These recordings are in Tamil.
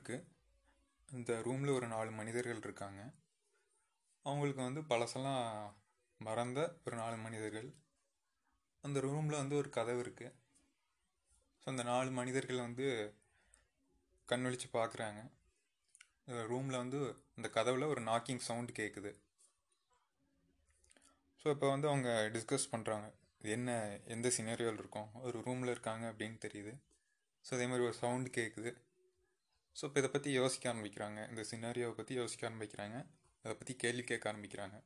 இருக்கு. இந்த ரூமில் ஒரு நாலு மனிதர்கள் இருக்காங்க. அவங்களுக்கு வந்து பழசெல்லாம் மறந்த ஒரு நாலு மனிதர்கள். அந்த ரூமில் வந்து ஒரு கதவு இருக்குது ஸோ அந்த நாலு மனிதர்கள் வந்து கண் விழிச்சு பார்க்குறாங்க ரூமில் வந்து அந்த கதவில் ஒரு நாக்கிங் சவுண்டு கேட்குது ஸோ இப்போ வந்து அவங்க டிஸ்கஸ் பண்ணுறாங்க என்ன எந்த சினேரியோவில் இருக்கும்? ஒரு ரூமில் இருக்காங்க அப்படின்னு தெரியுது. ஸோ அதே மாதிரி ஒரு சவுண்டு கேட்குது ஸோ இப்போ இதை பற்றி யோசிக்க ஆரம்பிக்கிறாங்க. இந்த சினாரியோவை பற்றி யோசிக்க ஆரம்பிக்கிறாங்க. அதை பற்றி கேள்வி கேட்க ஆரம்பிக்கிறாங்க.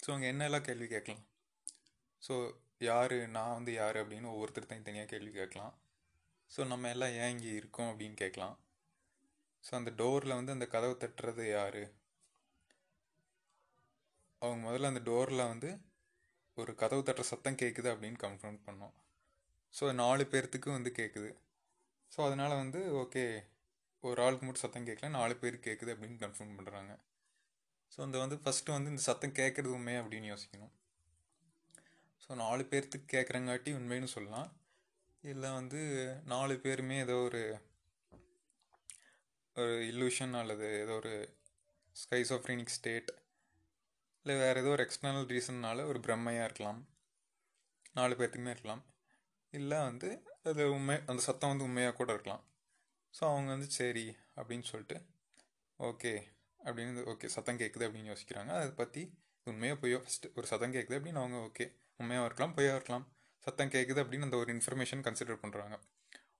ஸோ அவங்க என்னெல்லாம் கேள்வி கேட்கலாம்? ஸோ யார் நான் வந்து யார் அப்படின்னு ஒவ்வொருத்தர் தனித்தனியாக கேள்வி கேட்கலாம். ஸோ நம்ம எல்லாம் ஏன் இங்கே இருக்கோம் அப்படின்னு கேட்கலாம். ஸோ அந்த டோரில் வந்து அந்த கதவை தட்டுறது யார்? அவங்க முதல்ல அந்த டோரில் வந்து ஒரு கதவு தட்டுற சத்தம் கேட்குது அப்படின்னு கன்ஃபார்ம் பண்ணோம். ஸோ நாலு பேர்த்துக்கு வந்து கேட்குது ஸோ அதனால் வந்து ஓகே ஒரு ஆளுக்கு மட்டும் சத்தம் கேட்கல நாலு பேர் கேட்குது அப்படின்னு கன்ஃபார்ம் பண்ணுறாங்க ஸோ அந்த வந்து ஃபஸ்ட்டு வந்து இந்த சத்தம் கேட்குறது உண்மை அப்படின்னு யோசிக்கணும். ஸோ நாலு பேர்த்துக்கு கேட்குறங்காட்டி உண்மைன்னு சொல்லலாம். இல்லை வந்து நாலு பேருமே ஏதோ ஒரு ஒரு இல்லூஷன் அல்லது ஏதோ ஒரு ஸ்கைஸ் ஆஃப் ரீனிக் ஸ்டேட் இல்லை வேறு ஏதோ ஒரு எக்ஸ்டர்னல் ரீசன்னால ஒரு பிரம்மையாக இருக்கலாம். நாலு பேர்த்துக்குமே இருக்கலாம். இல்லை வந்து அது உண்மை அந்த சத்தம் வந்து உண்மையாக கூட இருக்கலாம். ஸோ அவங்க வந்து சரி அப்படின்னு சொல்லிட்டு ஓகே அப்படின்னு ஓகே சத்தம் கேட்குது அப்படின்னு யோசிக்கிறாங்க. அதை பற்றி உண்மையாக பொய்யோ ஃபஸ்ட்டு ஒரு சத்தம் கேட்குது அப்படின்னு அவங்க ஓகே உண்மையாக இருக்கலாம் பொய்யாக இருக்கலாம். சத்தம் கேட்குது அப்படின்னு அந்த ஒரு இன்ஃபர்மேஷன் கன்சிடர் பண்ணுறாங்க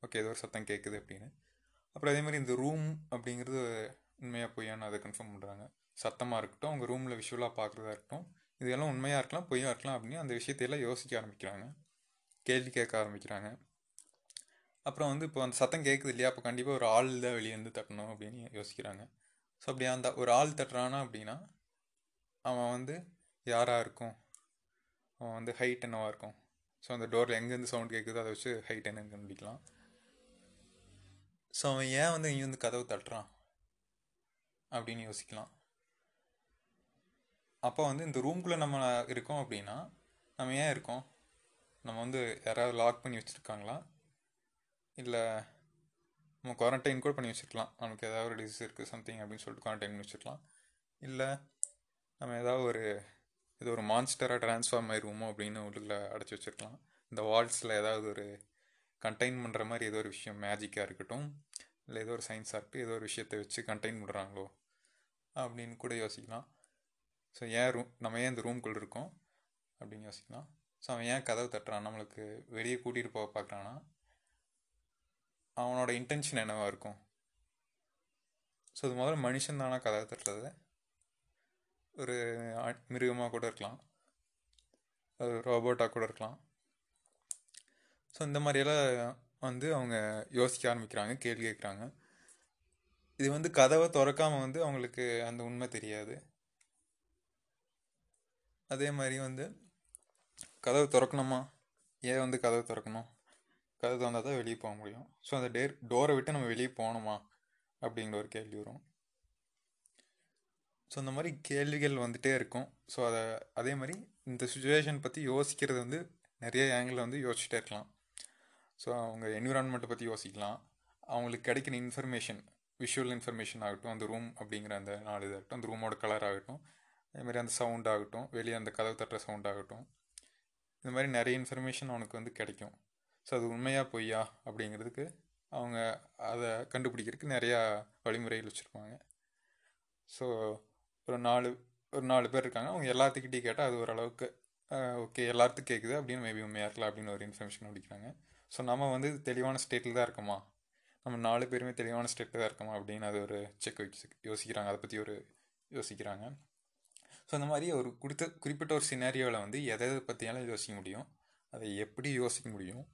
ஓகே ஏதோ ஒரு சத்தம் கேட்குது அப்படின்னு. அப்புறம் அதே மாதிரி இந்த ரூம் அப்படிங்கிறது உண்மையாக பொய்யான்னு அதை கன்ஃபார்ம் பண்ணுறாங்க சத்தமாக இருக்கட்டும் அவங்க ரூமில் விஷுவலாக பார்க்குறதா இருக்கட்டும் இதெல்லாம் உண்மையாக இருக்கலாம் பொய்யா இருக்கலாம் அப்படின்னு அந்த விஷயத்தையெல்லாம் யோசிக்க ஆரம்பிக்கிறாங்க. கேள்வி கேட்க ஆரம்பிக்கிறாங்க. அப்புறம் வந்து இப்போ அந்த சத்தம் கேட்குது இல்லையா? அப்போ கண்டிப்பாக ஒரு ஆள் தான் வெளியே வந்து தட்டணும் அப்படின்னு யோசிக்கிறாங்க. ஸோ அப்படி அந்த ஒரு ஆள் தட்டுறானா அப்படின்னா அவன் வந்து யாராக இருக்கும்? அவன் வந்து ஹைட் என்னவாக இருக்கும்? ஸோ அந்த டோரில் எங்கேருந்து சவுண்ட் கேட்குதோ அதை வச்சு ஹைட் என்னன்னு கண்டுபிடிக்கலாம். ஸோ அவன் ஏன் வந்து இங்கே வந்து கதவு தட்டுறான்? அப்படின்னு யோசிக்கலாம். அப்போ வந்து இந்த ரூம்குள்ளே நம்ம இருக்கோம் அப்படின்னா நம்ம ஏன் இருக்கோம்? நம்ம வந்து யாராவது லாக் பண்ணி வச்சுருக்காங்களா? இல்லை நம்ம குவாரண்டைன் கூட பண்ணி வச்சுருக்கலாம். நமக்கு ஏதாவது ஒரு டிசீஸ் இருக்குது சம்திங் அப்படின்னு சொல்லிட்டு குவாரண்டைன் பண்ணி வச்சுருக்கலாம். இல்லை நம்ம ஏதாவது ஒரு இது ஒரு மான்ஸ்டராக ட்ரான்ஸ்ஃபார்ம் ஆயிடுவோமோ அப்படின்னு உள்ளுக்குள்ளே அடைச்சி வச்சுருக்கலாம். இந்த வால்ஸில் ஏதாவது ஒரு கண்டெயின் பண்ணுற மாதிரி ஏதோ ஒரு விஷயம் மேஜிக்காக இருக்கட்டும். இல்லை ஏதோ ஒரு சயின்ஸாக இருக்கட்டும் ஏதோ ஒரு விஷயத்தை வச்சு கண்டெயின் பண்ணுறாங்களோ அப்படின்னு கூட யோசிக்கலாம். ஸோ ஏன் ரூம் நம்ம ஏன் இந்த ரூம்குள்ளே இருக்கோம்? அப்படின்னு யோசிக்கலாம். ஸோ அவன் ஏன் கதவு தட்டுறான்? நம்மளுக்கு வெளியே கூட்டிகிட்டு போக பார்க்குறான்னா அவனோட இன்டென்ஷன் என்னவாக இருக்கும்? ஸோ அது முதல்ல மனுஷன் தானே கதை தட்டுறது? ஒரு மிருகமாக கூட இருக்கலாம். ஒரு ரோபோட்டாக கூட இருக்கலாம். ஸோ இந்த மாதிரியெல்லாம் வந்து அவங்க யோசிக்க ஆரம்பிக்கிறாங்க கேள்வி கேட்குறாங்க. இது வந்து கதவை திறக்காமல் வந்து அவங்களுக்கு அந்த உண்மை தெரியாது. அதே மாதிரி வந்து கதவை திறக்கணுமா? ஏன் வந்து கதவை திறக்கணும்? கதை திறந்தால் தான் வெளியே போக முடியும். ஸோ அந்த டேர் டோரை விட்டு நம்ம வெளியே போகணுமா? அப்படிங்கிற ஒரு கேள்வி வரும். ஸோ இந்த மாதிரி கேள்விகள் வந்துகிட்டே இருக்கும். ஸோ அதை அதே மாதிரி இந்த சுச்சுவேஷன் பற்றி யோசிக்கிறது வந்து நிறைய ஆங்கிளில் வந்து யோசிச்சுட்டே இருக்கலாம். ஸோ அவங்க என்விரான்மெண்ட்டை பற்றி யோசிக்கலாம். அவங்களுக்கு கிடைக்கிற இன்ஃபர்மேஷன் விஷுவல் இன்ஃபர்மேஷன் ஆகட்டும் அந்த ரூம் அப்படிங்கிற அந்த நாலு இதாகட்டும் அந்த ரூமோட கலர் ஆகட்டும் அதேமாதிரி அந்த சவுண்ட் ஆகட்டும் வெளியே அந்த கதவு தட்டுற சவுண்ட் ஆகட்டும். இந்த மாதிரி நிறைய இன்ஃபர்மேஷன் அவனுக்கு வந்து கிடைக்கும். ஸோ அது உண்மையாக பொய்யா அப்படிங்கிறதுக்கு அவங்க அதை கண்டுபிடிக்கிறதுக்கு நிறையா வழிமுறைகள் வச்சுருப்பாங்க. ஸோ ஒரு நாலு ஒரு நாலு பேர் இருக்காங்க. அவங்க எல்லாத்துக்கிட்டையும் கேட்டால் அது ஓரளவுக்கு ஓகே எல்லாத்துக்கும் கேட்குது அப்படின்னு மேபி உண்மையாக இருக்கலாம் அப்படின்னு ஒரு இன்ஃபர்மேஷன் முடிக்கிறாங்க ஸோ நம்ம வந்து தெளிவான ஸ்டேட்டில் தான் இருக்கோமா? நம்ம நாலு பேருமே தெளிவான ஸ்டேட்டில் தான் இருக்கோமா அப்படின்னு அது ஒரு செக் வச்சு யோசிக்கிறாங்க. அதை பற்றி ஒரு யோசிக்கிறாங்க. ஸோ அந்த மாதிரி ஒரு கொடுத்த குறிப்பிட்ட ஒரு சினாரியோவில் வந்து எதை எதை பற்றியாலும் யோசிக்க முடியும். அதை எப்படி யோசிக்க முடியும்?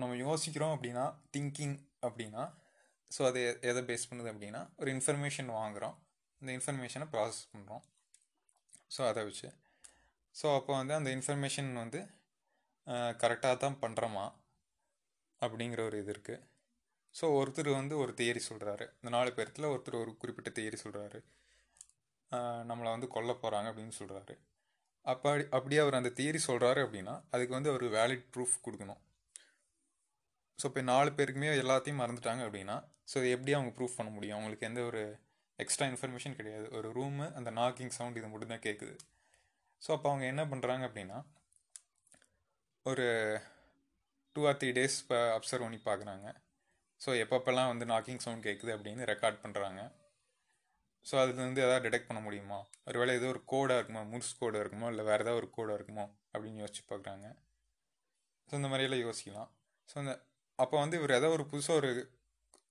நம்ம யோசிக்கிறோம் அப்படின்னா திங்கிங் அப்படின்னா ஸோ அதை எதை பேஸ் பண்ணுது அப்படின்னா ஒரு இன்ஃபர்மேஷன் வாங்குகிறோம் அந்த இன்ஃபர்மேஷனை ப்ராசஸ் பண்ணுறோம் ஸோ அதை வச்சு. ஸோ அப்போ வந்து அந்த இன்ஃபர்மேஷன் வந்து கரெக்டாக தான் பண்ணுறோமா அப்படிங்கிற ஒரு இது இருக்குது ஸோ ஒருத்தர் வந்து ஒரு தியரி சொல்கிறாரு இந்த நாலு பேர்த்தில் ஒருத்தர் ஒரு குறிப்பிட்ட தியரி சொல்கிறாரு நம்மளை வந்து கொல்ல போகிறாங்க அப்படின்னு சொல்கிறாரு அப்படி அப்படியே அவர் அந்த தியரி சொல்கிறாரு அப்படின்னா அதுக்கு வந்து அவர் வேலிட் ப்ரூஃப் கொடுக்கணும். ஸோ இப்போ நாலு பேருக்குமே எல்லாத்தையும் மறந்துட்டாங்க அப்படின்னா ஸோ எப்படி அவங்க ப்ரூஃப் பண்ண முடியும்? அவங்களுக்கு எந்த ஒரு எக்ஸ்ட்ரா இன்ஃபர்மேஷன் கிடையாது. ஒரு ரூமு அந்த நாக்கிங் சவுண்ட் இது மட்டும் தான் கேட்குது ஸோ அப்போ அவங்க என்ன பண்ணுறாங்க அப்படின்னா ஒரு டூ ஆர் த்ரீ டேஸ் இப்போ அப்சர்வ் பண்ணி பார்க்குறாங்க ஸோ எப்பப்பெல்லாம் வந்து நாக்கிங் சவுண்ட் கேட்குது அப்படின்னு ரெக்கார்ட் பண்ணுறாங்க ஸோ அதில் வந்து எதாவது டிடெக்ட் பண்ண முடியுமா? ஒரு வேளை ஏதோ ஒரு கோடாக இருக்குமா? முர்ஸ் கோடாக இருக்குமோ? இல்லை வேறு ஏதாவது ஒரு கோடாக இருக்குமோ? அப்படின்னு யோசிச்சு பார்க்குறாங்க ஸோ இந்த மாதிரியெல்லாம் யோசிக்கலாம். ஸோ இந்த அப்போ வந்து இவர் ஏதோ ஒரு புதுசாக ஒரு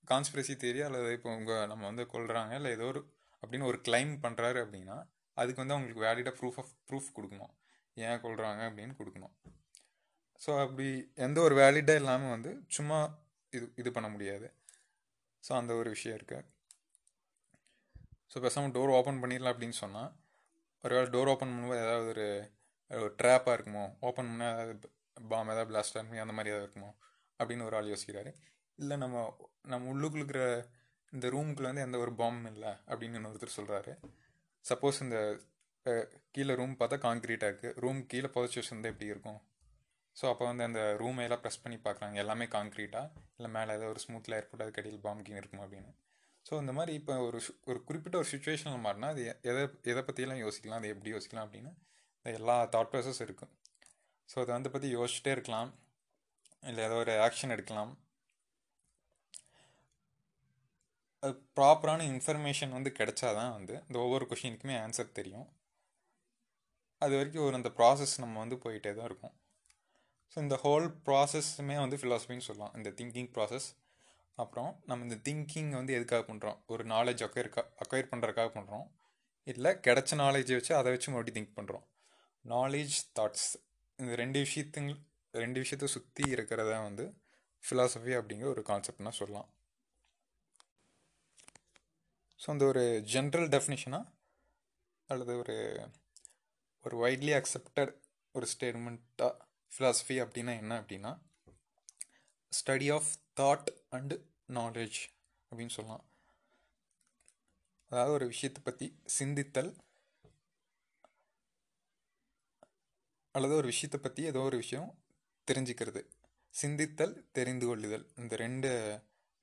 கான்ஸ்பிரசி தேரி அல்லது இப்போ உங்கள் நம்ம வந்து கொள்கிறாங்க இல்லை ஏதோ ஒரு அப்படின்னு ஒரு கிளைம் பண்ணுறாரு அப்படின்னா அதுக்கு வந்து அவங்களுக்கு வேலிடாக ப்ரூஃப் ஆஃப் ப்ரூஃப் கொடுக்கணும். ஏன் கொள்கிறாங்க அப்படின்னு கொடுக்கணும். ஸோ அப்படி எந்த ஒரு வேலிடாக இல்லாமல் வந்து சும்மா இது இது பண்ண முடியாது. ஸோ அந்த ஒரு விஷயம் இருக்குது ஸோ பேசாமல் டோர் ஓப்பன் பண்ணிடலாம் அப்படின்னு சொன்னால் ஒருவேளை டோர் ஓப்பன் பண்ணும்போது ஏதாவது ஒரு ஒரு ட்ராப்பாக இருக்குமோ? ஓப்பன் பண்ணால் ஏதாவது பாம் ஏதாவது பிளாஸ்ட் ஆகுமோ அந்த மாதிரி ஏதாவது இருக்குமோ? அப்படின்னு ஒரு ஆள் யோசிக்கிறாரு. இல்லை நம்ம நம்ம உள்ளுக்குள்ள இருக்கிற இந்த ரூமுக்குள்ள வந்து எந்த ஒரு பாம்பும் இல்லை அப்படின்னு இன்னொருத்தர் சொல்கிறாரு சப்போஸ் இந்த கீழே ரூம் பார்த்தா கான்க்ரீட்டாக இருக்குது ரூம் கீழே புதைச்சி வந்து எப்படி இருக்கும்? ஸோ அப்போ வந்து அந்த ரூமை எல்லாம் ப்ரெஸ் பண்ணி பார்க்குறாங்க. எல்லாமே கான்க்ரீட்டாக இல்லை மேலே ஏதோ ஒரு ஸ்மூத்தில் ஏற்பட்டு அதுக்கு கடையில் பாம்பு கீழே இருக்கும் அப்படின்னு? ஸோ இந்த மாதிரி இப்போ ஒரு ஒரு குறிப்பிட்ட ஒரு சுச்சுவேஷனில் மாறினா அது எதை எதை பற்றியெல்லாம் யோசிக்கலாம்? அது எப்படி யோசிக்கலாம் அப்படின்னு? இந்த எல்லா தாட் ப்ராசஸ் இருக்கும். ஸோ அதை வந்து பற்றி யோசிச்சுட்டே இருக்கலாம். இல்லை ஏதோ ஒரு ஆக்ஷன் எடுக்கலாம். அது ப்ராப்பரான இன்ஃபர்மேஷன் வந்து கிடைச்சாதான் வந்து இந்த ஒவ்வொரு கொஷினுக்குமே ஆன்சர் தெரியும். அது வரைக்கும் ஒரு அந்த ப்ராசஸ் நம்ம வந்து போயிட்டே தான் இருக்கும். ஸோ இந்த ஹோல் ப்ராசஸ்ஸுமே வந்து ஃபிலாசபின்னு சொல்லலாம். இந்த திங்கிங் ப்ராசஸ் அப்புறம் நம்ம இந்த திங்கிங் வந்து எதுக்காக பண்ணுறோம் ஒரு நாலேஜ் அக்வயர் அக்வயர் பண்ணுறதுக்காக பண்ணுறோம் இல்லை கிடைச்ச நாலேஜை வச்சு அதை வச்சு மறுபடியும் திங்க் பண்ணுறோம் நாலேஜ் தாட்ஸ் இந்த ரெண்டு விஷயத்துங்க ரெண்டு விஷயத்தை சுற்றி இருக்கிறதா வந்து ஃபிலாசபி அப்படிங்கிற ஒரு கான்செப்ட்னா சொல்லலாம். ஸோ அந்த ஒரு ஜென்ரல் டெஃபினிஷனாக அல்லது ஒரு ஒரு வைட்லி அக்செப்டட் ஒரு ஸ்டேட்மெண்ட்டாக ஃபிலாசபி அப்படின்னா என்ன அப்படின்னா study of thought and knowledge அப்படின்னு சொல்லலாம். அதாவது ஒரு விஷயத்தை பற்றி சிந்தித்தல் அல்லது ஒரு விஷயத்தை பற்றி ஏதோ ஒரு விஷயம் தெரிஞ்சுக்கிறது. சிந்தித்தல் தெரிந்து கொள்ளுதல் இந்த ரெண்டு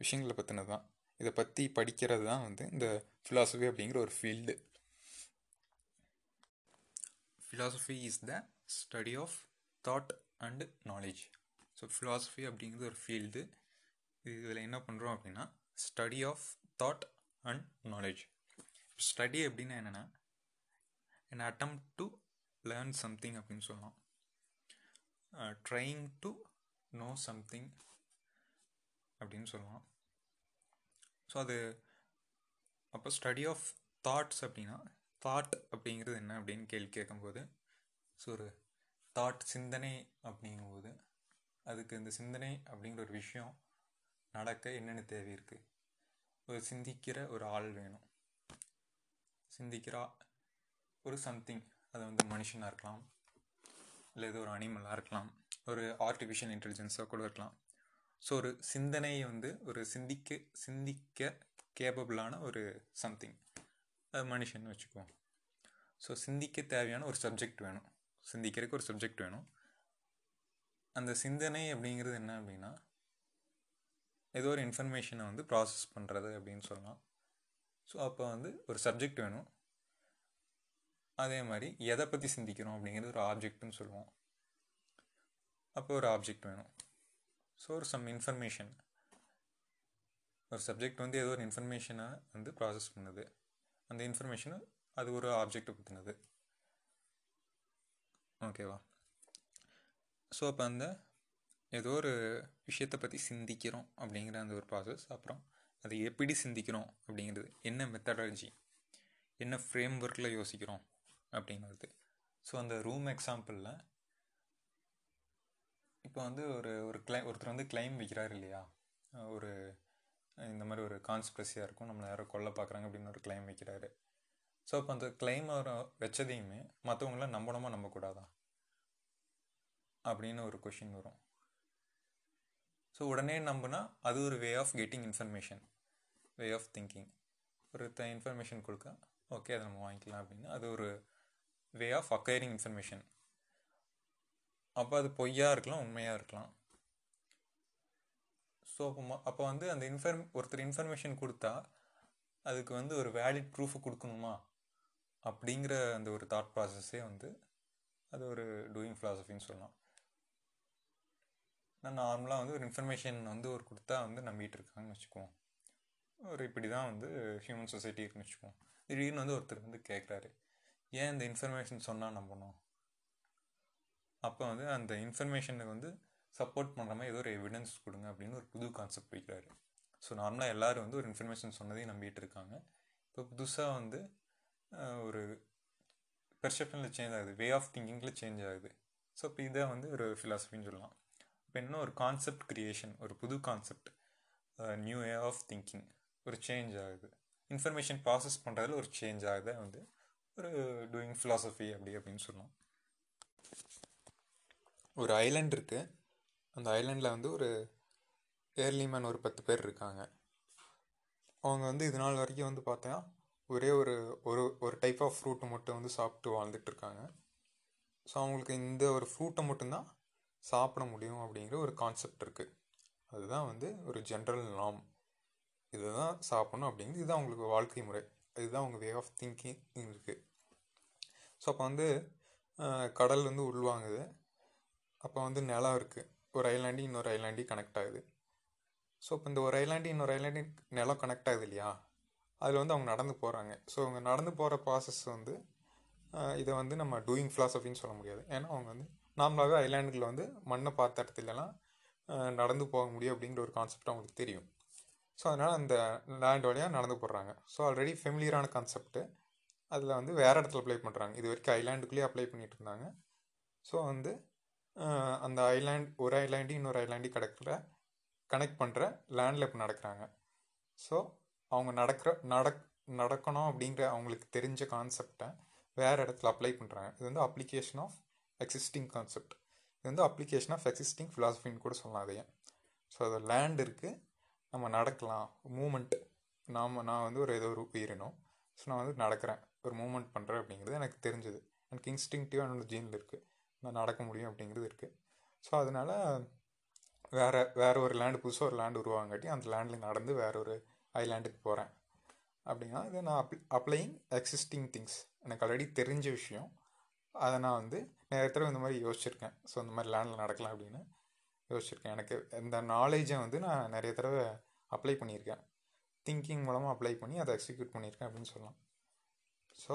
விஷயங்களை பற்றினது தான் இதை பற்றி படிக்கிறது தான் வந்து இந்த ஃபிலாசபி அப்படிங்கிற ஒரு field philosophy is the study of thought and knowledge so philosophy அப்படிங்கிறது ஒரு ஃபீல்டு இதில் என்ன பண்ணுறோம் அப்படின்னா study of thought and knowledge study அப்படின்னா என்னென்னா an attempt to learn something அப்படின்னு சொல்லலாம். ட்ரைங் டு நோ சம்திங் அப்படின்னு சொல்லலாம் ஸோ அது அப்போ ஸ்டடி ஆஃப் தாட்ஸ் அப்படின்னா தாட் அப்படிங்கிறது என்ன அப்படின்னு கேள்வி கேட்கும்போது ஸோ ஒரு தாட் சிந்தனை அப்படிங்கும்போது அதுக்கு இந்த சிந்தனை அப்படிங்கிற ஒரு விஷயம் நடக்க என்னென்ன தேவை இருக்குது ஒரு சிந்திக்கிற ஒரு ஆள் வேணும். சிந்திக்கிற ஒரு சம்திங் அது வந்து மனுஷனாக இருக்கலாம். இல்லை ஏதோ ஒரு அனிமலாக இருக்கலாம். ஒரு ஆர்டிஃபிஷியல் இன்டெலிஜென்ஸாக கூட இருக்கலாம். ஸோ ஒரு சிந்தனையை வந்து ஒரு சிந்திக்க சிந்திக்க கேப்பபிளான ஒரு சம்திங் அது மனுஷன் வச்சுக்குவோம் ஸோ சிந்திக்க தேவையான ஒரு சப்ஜெக்ட் வேணும். சிந்திக்கிறதுக்கு ஒரு சப்ஜெக்ட் வேணும். அந்த சிந்தனை அப்படிங்கிறது என்ன அப்படின்னா ஏதோ ஒரு இன்ஃபர்மேஷனை வந்து ப்ராசஸ் பண்ணுறது அப்படின்னு சொல்லலாம். ஸோ அப்போ வந்து ஒரு சப்ஜெக்ட் வேணும். அதே மாதிரி எதை பற்றி சிந்திக்கிறோம் அப்படிங்கிறது ஒரு ஆப்ஜெக்ட்னு சொல்லுவோம். அப்போ ஒரு ஆப்ஜெக்ட் வேணும். ஸோ ஒரு சம் இன்ஃபர்மேஷன் ஒரு சப்ஜெக்ட் வந்து ஏதோ ஒரு இன்ஃபர்மேஷனை வந்து ப்ராசஸ் பண்ணுது. அந்த இன்ஃபர்மேஷனை அது ஒரு ஆப்ஜெக்டை பற்றினது ஓகேவா ஸோ அப்போ அந்த ஏதோ ஒரு விஷயத்தை பற்றி சிந்திக்கிறோம் அப்படிங்கிற அந்த ஒரு ப்ராசஸ் அப்புறம் அதை எப்படி சிந்திக்கிறோம் அப்படிங்கிறது என்ன மெத்தடாலஜி என்ன ஃப்ரேம் ஒர்க்கில் யோசிக்கிறோம் அப்படிங்கிறது ஸோ அந்த ரூம் எக்ஸாம்பிளில் இப்போ வந்து ஒரு ஒரு கிளை ஒருத்தர் வந்து கிளைம் வைக்கிறாரு இல்லையா? ஒரு இந்த மாதிரி ஒரு கான்ஸ்பிரசியாக இருக்கும் நம்மளை யாரோ கொல்ல பார்க்குறாங்க அப்படின்னு ஒரு கிளைம் வைக்கிறாரு. ஸோ அப்போ அந்த கிளைம் வச்சதையுமே மற்றவங்களாம் நம்பணுமா நம்பக்கூடாதா? அப்படின்னு ஒரு கொஷின் வரும். ஸோ உடனே நம்பினா அது ஒரு way of getting information way of thinking ஒரு இன்ஃபர்மேஷன் கொடுக்க ஓகே அதை நம்ம வாங்கிக்கலாம் அப்படின்னு. அது ஒரு வே ஆஃப் அக்வைரிங் இன்ஃபர்மேஷன் அப்போ அது பொய்யாக இருக்கலாம் உண்மையாக இருக்கலாம். ஸோ அப்போ அப்போ வந்து அந்த இன்ஃபர்ம் ஒருத்தர் இன்ஃபர்மேஷன் கொடுத்தா அதுக்கு வந்து ஒரு வேலிட் ப்ரூஃப் கொடுக்கணுமா? அப்படிங்கிற அந்த ஒரு தாட் ப்ராசஸே வந்து அது ஒரு டூயிங் ஃபிலாசபின்னு சொல்லலாம். நான் நார்மலாக வந்து ஒரு இன்ஃபர்மேஷன் வந்து ஒரு கொடுத்தா வந்து நம்பிகிட்டு இருக்காங்கன்னு வச்சுக்குவோம். ஒரு இப்படி தான் வந்து ஹியூமன் சொசைட்டி இருக்குன்னு வச்சுக்குவோம். திடீர்னு வந்து ஒருத்தர் வந்து கேட்குறாரு ஏன் இந்த இன்ஃபர்மேஷன் சொன்னால் நம்பணும்? அப்போ வந்து அந்த இன்ஃபர்மேஷனுக்கு வந்து சப்போர்ட் பண்ணுற மாதிரி ஏதோ ஒரு எவிடன்ஸ் கொடுங்க அப்படின்னு ஒரு புது கான்செப்ட் வைக்கிறாரு ஸோ நார்மலாக எல்லோரும் வந்து ஒரு இன்ஃபர்மேஷன் சொன்னதையும் நம்பிட்டு இருக்காங்க. இப்போ புதுசாக வந்து ஒரு பெர்செப்ஷனில் சேஞ்ச் ஆகுது. வே ஆஃப் திங்கிங்கில் சேஞ்ச் ஆகுது. ஸோ இப்போ இதை வந்து ஒரு ஃபிலாசபின்னு சொல்லலாம். இப்போ இன்னும் ஒரு கான்செப்ட் க்ரியேஷன் ஒரு புது concept new way of thinking ஒரு சேஞ்ச் ஆகுது. இன்ஃபர்மேஷன் ப்ராசஸ் பண்ணுறதுல ஒரு சேஞ்ச் ஆகுது வந்து. ஒரு டூயிங் ஃபிலாசபி அப்படி அப்படின்னு சொல்லலாம். ஒரு ஐலண்ட் இருக்குது அந்த ஐலண்டில் வந்து ஒரு ஏர்லிமேன் ஒரு பத்து பேர் இருக்காங்க. அவங்க வந்து இது நாள் வரைக்கும் வந்து பார்த்தா ஒரே ஒரு ஒரு ஒரு டைப் ஆஃப் ஃப்ரூட்டை மட்டும் வந்து சாப்பிட்டு வாழ்ந்துட்டு இருக்காங்க. ஸோ அவங்களுக்கு இந்த ஒரு ஃப்ரூட்டை மட்டும்தான் சாப்பிட முடியும் அப்படிங்கிற ஒரு கான்செப்ட் இருக்குது அதுதான் வந்து ஒரு ஜென்ரல் நாம் இதுதான் சாப்பிடணும் அப்படிங்கிறது இதுதான் அவங்களுக்கு வாழ்க்கை முறை. இதுதான் அவங்க வே ஆஃப் திங்கிங் இருக்குது ஸோ அப்போ வந்து கடல் வந்து உள்வாங்குது. அப்போ வந்து நிலம் இருக்குது ஒரு ஐலாண்டி இன்னொரு ஐலாண்டி கனெக்ட் ஆகுது. ஸோ இப்போ இந்த ஒரு ஐலாண்டி இன்னொரு ஐலாண்டி நிலம் கனெக்ட் ஆகுது இல்லையா? அதில் வந்து அவங்க நடந்து போகிறாங்க ஸோ அவங்க நடந்து போகிற ப்ராசஸ் வந்து இதை வந்து நம்ம டூயிங் ஃபிலாசபின்னு சொல்ல முடியாது. ஏன்னா அவங்க வந்து நார்மலாகவே ஐலாண்டுகளில் வந்து மண்ணை பார்த்த இடத்துலலாம் நடந்து போக முடியும் அப்படிங்கிற ஒரு கான்செப்ட் அவங்களுக்கு தெரியும். ஸோ அதனால் அந்த லேண்ட் வழியாக நடந்து போடுறாங்க ஸோ ஆல்ரெடி ஃபெமிலியரான கான்செப்ட்டு அதில் வந்து வேறு இடத்துல அப்ளை பண்ணுறாங்க இது வரைக்கும் ஐலாண்டுக்குள்ளேயே அப்ளை பண்ணிட்டு இருந்தாங்க. ஸோ வந்து அந்த ஐலாண்ட் ஒரு ஐலாண்டி இன்னொரு ஐலாண்டி கிடக்கிற கனெக்ட் பண்ணுற லேண்டில் இப்போ நடக்கிறாங்க. ஸோ அவங்க நடக்கிற நடக் நடக்கணும் அப்படிங்கிற அவங்களுக்கு தெரிஞ்ச கான்செப்டை வேறு இடத்துல அப்ளை பண்ணுறாங்க இது வந்து அப்ளிகேஷன் ஆஃப் எக்ஸிஸ்டிங் கான்செப்ட் இது வந்து அப்ளிகேஷன் ஆஃப் எக்ஸிஸ்டிங் ஃபிலாசபின்னு கூட சொல்லலாம் அதையே. ஸோ அது லேண்ட் இருக்குது நம்ம நடக்கலாம். மூமெண்ட் நாம் நான் வந்து ஒரு ஏதோ ஒரு உயிரினம். ஸோ நான் வந்து நடக்கிறேன். ஒரு மூமெண்ட் பண்ணுறேன் அப்படிங்கிறது எனக்கு தெரிஞ்சது. எனக்கு இன்ஸ்டிங்டிவாக என்னோட ஜீனில் இருக்குது நான் நடக்க முடியும் அப்படிங்கிறது இருக்குது ஸோ அதனால் வேறு வேறு ஒரு லேண்டு புதுசாக ஒரு லேண்டு உருவாங்காட்டி அந்த லேண்டில் நடந்து வேற ஒரு ஐலாண்டுக்கு போகிறேன் அப்படின்னா இது நான் அப்ளை அப்ளையிங் எக்ஸிஸ்டிங் திங்ஸ் எனக்கு ஆல்ரெடி தெரிஞ்ச விஷயம். அதை நான் வந்து நிறைய தடவை இந்த மாதிரி யோசிச்சிருக்கேன். ஸோ இந்த மாதிரி லேண்டில் நடக்கலாம் அப்படின்னு. யோசிச்சிருக்கேன். எனக்கு இந்த நாலேஜை வந்து நான் நிறைய தடவை அப்ளை பண்ணியிருக்கேன். திங்கிங் மூலமாக அப்ளை பண்ணி அதை எக்ஸிக்யூட் பண்ணியிருக்கேன் அப்படின்னு சொல்லலாம். ஸோ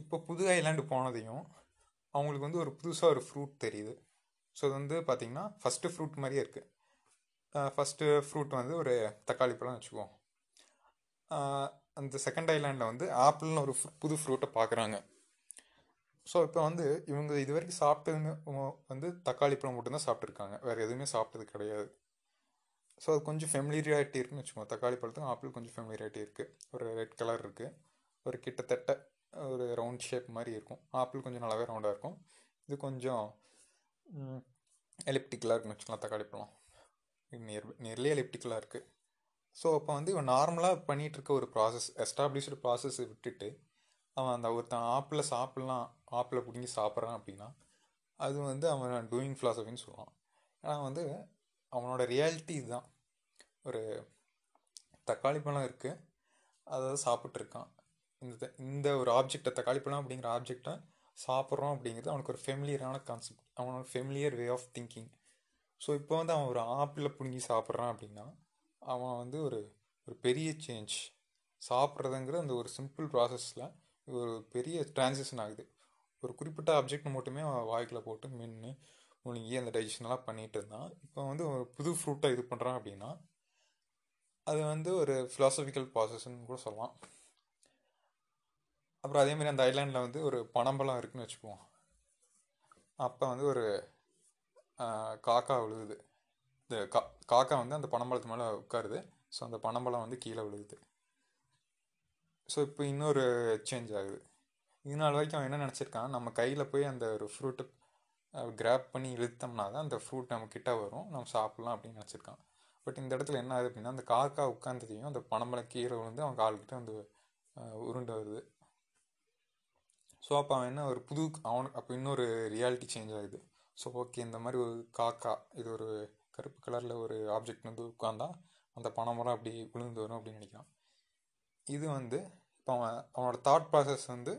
இப்போ புது ஐலாண்டு போனதையும் அவங்களுக்கு வந்து ஒரு புதுசாக ஒரு ஃப்ரூட் தெரியுது. ஸோ அது வந்து பார்த்திங்கன்னா ஃபஸ்ட்டு ஃப்ரூட் மாதிரியே இருக்குது ஃபஸ்ட்டு ஃப்ரூட் வந்து ஒரு தக்காளி பழம் வச்சுக்குவோம். அந்த செகண்ட் ஐலாண்டில் வந்து ஆப்பிள்னு ஒரு புது ஃப்ரூட்டை பார்க்குறாங்க ஸோ இப்போ வந்து இவங்க இது வரைக்கும் சாப்பிட்டதுமே வந்து தக்காளி பழம் மட்டும்தான் சாப்பிட்ருக்காங்க வேறு எதுவுமே சாப்பிட்டது கிடையாது. ஸோ அது கொஞ்சம் ஃபெமிலியாரிட்டி இருக்குன்னு வச்சுக்கோங்க. தக்காளி பழத்துக்கும் ஆப்பிள் கொஞ்சம் ஃபெமிலியாரிட்டி இருக்குது ஒரு ரெட் கலர் இருக்குது ஒரு கிட்டத்தட்ட ஒரு ரவுண்ட் ஷேப் மாதிரி இருக்கும். ஆப்பிள் கொஞ்சம் நல்லாவே ரவுண்டாக இருக்கும். இது கொஞ்சம் எலிப்டிக்கலாக இருக்குன்னு வச்சுக்கலாம் தக்காளி பழம். நியர் நியர்லி எலிப்டிக்கலாக இருக்குது ஸோ அப்போ வந்து இவன் நார்மலாக பண்ணிகிட்டு இருக்க ஒரு ப்ராசஸ் எஸ்டாப்ளிஷ்டு ப்ராசஸை விட்டுட்டு அவன் அந்த ஒருத்தன் ஆப்பிள் சாப்பிட்லாம் ஆப்பில் பிடுங்கி சாப்பிட்றான் அப்படின்னா அது வந்து அவன் டூயிங் ஃபிலாசபின்னு சொல்லுவான். ஆனால் வந்து அவனோட ரியாலிட்டி இதுதான். ஒரு தக்காளி பழம் இருக்குது அதை சாப்பிட்ருக்கான் இந்த இந்த ஒரு ஆப்ஜெக்டை தக்காளி பழம் அப்படிங்கிற ஆப்ஜெக்டை சாப்பிட்றோம் அப்படிங்கிறது அவனுக்கு ஒரு ஃபெமிலியரான கான்செப்ட் அவனோட familiar way of thinking so இப்போ வந்து அவன் ஒரு ஆப்பிளை பிடுங்கி சாப்பிட்றான் அப்படின்னா அவன் வந்து ஒரு ஒரு பெரிய சேஞ்ச் சாப்பிட்றதுங்கிற அந்த ஒரு சிம்பிள் ப்ராசஸில் ஒரு பெரிய டிரான்சிஷன் ஆகுது. ஒரு குறிப்பிட்ட ஆப்ஜெக்ட் மட்டுமே அவன் போட்டு மென்று முழுங்கி அந்த டைஜஷன்லாம் பண்ணிகிட்டு இருந்தான் இப்போ வந்து ஒரு புது ஃப்ரூட்டை இது பண்ணுறான் அப்படின்னா அது வந்து ஒரு ஃபிலாசபிக்கல் ப்ராசஸ்ன்னு கூட சொல்லலாம். அப்புறம் அதே மாதிரி அந்த ஐலாண்டில் வந்து ஒரு பனம்பழம் இருக்குன்னு வச்சுக்குவோம். அப்போ வந்து ஒரு காக்கா விழுகுது. இந்த கா காக்கா வந்து அந்த பனம்பழத்து மேலே உட்காருது. ஸோ அந்த பனம்பழம் வந்து கீழே விழுகுது. ஸோ இப்போ இன்னொரு சேஞ்ச் ஆகுது. இது நாள் வரைக்கும் அவன் என்ன நினச்சிருக்கான்? நம்ம கையில் போய் அந்த ஒரு ஃப்ரூட்டை கிராப் பண்ணி இழுத்தோம்னா தான் அந்த ஃப்ரூட் நம்ம கிட்ட வரும். நம்ம சாப்பிட்லாம் அப்படின்னு நினச்சிருக்கான். பட் இந்த இடத்துல என்ன ஆகுது அப்படின்னா அந்த காக்கா உட்காந்ததையும் அந்த பனம்பழம் கீழே விழுந்து அவன் கால்கிட்ட வந்து உருண்டு வருது. ஸோ அப்போ அவன் என்ன ஒரு புது அவனுக்கு அப்போ இன்னொரு ரியாலிட்டி சேஞ்ச் ஆகுது. ஸோ ஓகே இந்த மாதிரி ஒரு காக்கா இது ஒரு கருப்பு கலரில் ஒரு ஆப்ஜெக்ட் வந்து உட்காந்தா அந்த பனைமரம் அப்படி விழுந்து வரும் அப்படின்னு நினைக்கிறான். இது வந்து இப்போ அவன் அவனோட தாட் ப்ராசஸ் வந்து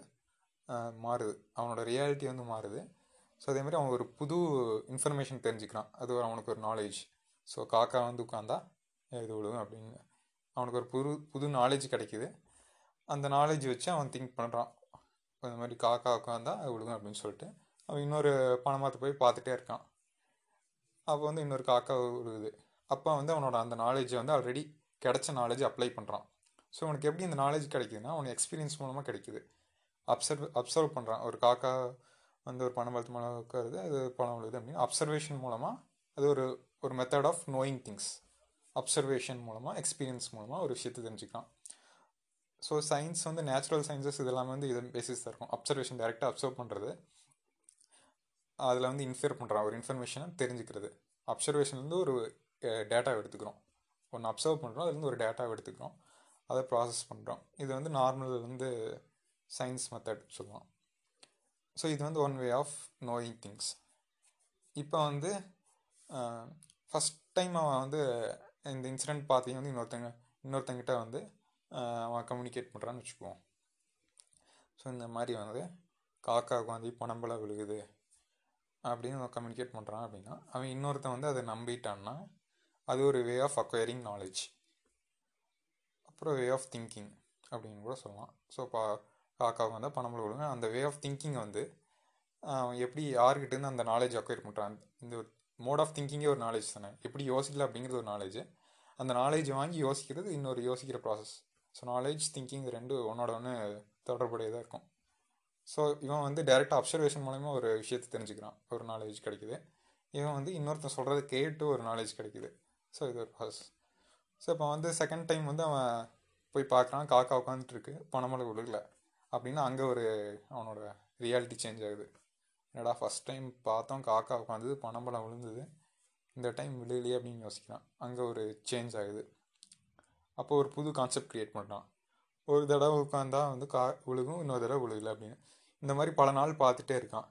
மாறுது. அவனோட ரியாலிட்டி வந்து மாறுது. ஸோ அதே மாதிரி அவன் ஒரு புது இன்ஃபர்மேஷன் தெரிஞ்சுக்கிறான். அது ஒரு அவனுக்கு ஒரு நாலேஜ் ஸோ காக்கா வந்து உட்காந்தா இது விழுகும் அப்படின்னு. அவனுக்கு ஒரு புது புது நாலேஜ் கிடைக்கிது. அந்த நாலேஜ் வச்சு அவன் திங்க் பண்ணுறான் இந்த மாதிரி காக்கா உட்காந்தா அது விழுகும் அப்படின்னு சொல்லிட்டு. அவன் இன்னொரு பணமாத்த போய் பார்த்துட்டே இருக்கான். அப்போ வந்து இன்னொரு காக்கா விழுகுது அப்போ வந்து அவனோட அந்த நாலேஜ் வந்து ஆல்ரெடி கிடைச்ச நாலேஜ் அப்ளை பண்ணுறான் ஸோ அவனுக்கு எப்படி இந்த நாலேஜ் கிடைக்குதுன்னா அவனுக்கு எக்ஸ்பீரியன்ஸ் மூலமாக கிடைக்குது. அப்சர்வ் அப்சர்வ் பண்ணுறான் ஒரு காக்கா வந்து ஒரு பணம் பழத்து மேலே உட்காருது அது பணம் விழுது அப்படின்னு. அப்சர்வேஷன் மூலமாக அது ஒரு ஒரு method of knowing things observation மூலமாக எக்ஸ்பீரியன்ஸ் மூலமாக ஒரு விஷயத்தை தெரிஞ்சுக்கலாம் ஸோ சயின்ஸ் வந்து நேச்சுரல் சயின்சஸ் இதெல்லாமே வந்து இதன் பேசிஸ் தான் இருக்கும். அப்சர்வேஷன் டைரெக்டாக அப்சர்வ் பண்ணுறது அதில் வந்து இன்ஃபியர் பண்ணுறான் ஒரு இன்ஃபர்மேஷனை தெரிஞ்சுக்கிறது. அப்சர்வேஷன்லேருந்து ஒரு டேட்டாவை எடுத்துக்கிறோம். ஒன்று அப்சர்வ் பண்ணுறோம் அதுலேருந்து ஒரு டேட்டாவை எடுத்துக்கிறோம். அதை ப்ராசஸ் பண்ணுறோம் இது வந்து நார்மல் வந்து சயின்ஸ் மெத்தட் சொல்லலாம் ஸோ இது வந்து one way of knowing things இப்போ வந்து ஃபஸ்ட் டைம் அவன் வந்து இந்த இன்சிடெண்ட் பார்த்தி வந்து இன்னொருத்தங்க இன்னொருத்தங்கிட்ட வந்து அவன் கம்யூனிகேட் பண்ணுறான்னு வச்சுக்குவோம். ஸோ இந்த மாதிரி வந்து காக்கா உட்காந்து பணம்பளை விழுகுது அப்படின்னு அவன் கம்யூனிகேட் பண்ணுறான் அப்படின்னா அவன் இன்னொருத்தன் வந்து அதை நம்பிட்டான்னா அது ஒரு வே ஆஃப் அக்வயரிங் நாலேஜ் அப்புறம் வே ஆஃப் திங்கிங் அப்படின்னு கூட சொல்லலாம். ஸோ பா காக்காவுக்கு வந்தால் பணம்பழம் விழுங்க அந்த வே ஆஃப் திங்கிங்கை வந்து அவன் எப்படி யாருக்கிட்டேருந்து அந்த நாலேஜ் அக்வயர் பண்ணுறான் இந்த மோட் ஆஃப் திங்கிங்கே ஒரு நாலேஜ் தானே. எப்படி யோசிக்கல அப்படிங்கிறது ஒரு நாலேஜ் அந்த நாலேஜ் வாங்கி யோசிக்கிறது இன்னொரு யோசிக்கிற ப்ராசஸ் ஸோ நாலேஜ் திங்கிங் ரெண்டு ஒன்னோட ஒன்று தொடர்புடையதாக இருக்கும். ஸோ இவன் வந்து டேரெக்டாக அப்சர்வேஷன் மூலயமா ஒரு விஷயத்தை தெரிஞ்சுக்கிறான். ஒரு நாலேஜ் கிடைக்குது. இவன் வந்து இன்னொருத்தன் சொல்கிறத கேட்டு ஒரு நாலேஜ் கிடைக்குது. ஸோ இது ஒரு ப்ராசஸ் ஸோ இப்போ வந்து செகண்ட் டைம் வந்து அவன் போய் பார்க்குறான். காக்கா உட்காந்துட்டு இருக்கு. பணமலை விழுகல அப்படின்னா அங்கே ஒரு அவனோட ரியாலிட்டி சேஞ்ச் ஆகுது. என்னடா ஃபஸ்ட் டைம் பார்த்தோம் காக்கா உட்காந்தது பணம்பழம் விழுந்தது. இந்த டைம் விழுலையே அப்படின்னு யோசிக்கிறான். அங்கே ஒரு சேஞ்ச் ஆகுது. அப்போ ஒரு புது கான்செப்ட் க்ரியேட் பண்ணுறான் ஒரு தடவை உட்காந்தா வந்து கா விழுகும் இன்னொரு தடவை விழுகல அப்படின்னு. இந்த மாதிரி பல நாள் பார்த்துட்டே இருக்கான்.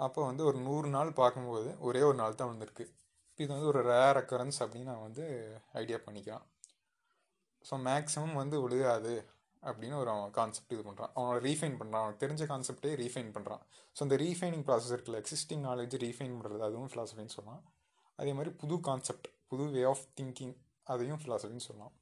அப்போ வந்து ஒரு நூறு நாள் பார்க்கும்போது ஒரே ஒரு நாள் தான் விழுந்திருக்கு இப்போ இது வந்து ஒரு ரேர் அக்கரன்ஸ் அப்படின்னு நான் வந்து ஐடியா பண்ணிக்கிறான். ஸோ மேக்ஸிமம் வந்து விழுகாது. அப்படின்னு ஒரு அவன் கான்செப்ட் இது பண்ணுறான் அவனோட ரீஃபைன் பண்ணுறான் அவனுக்கு தெரிஞ்ச கான்செப்டே ரீஃபைன் பண்ணுறான் ஸோ அந்த ரீஃபைனிங் ப்ராசஸ் இருக்குல்ல எக்ஸிஸ்டிங் நாலேஜ் ரீஃபைன் பண்ணுறது அதுவும் ஃபிலாசபின்னு சொல்லலாம். அதே மாதிரி புது கான்செப்ட் புது வே ஆஃப் திங்கிங் அதையும் ஃபிலாசபின்னு சொல்லலாம்.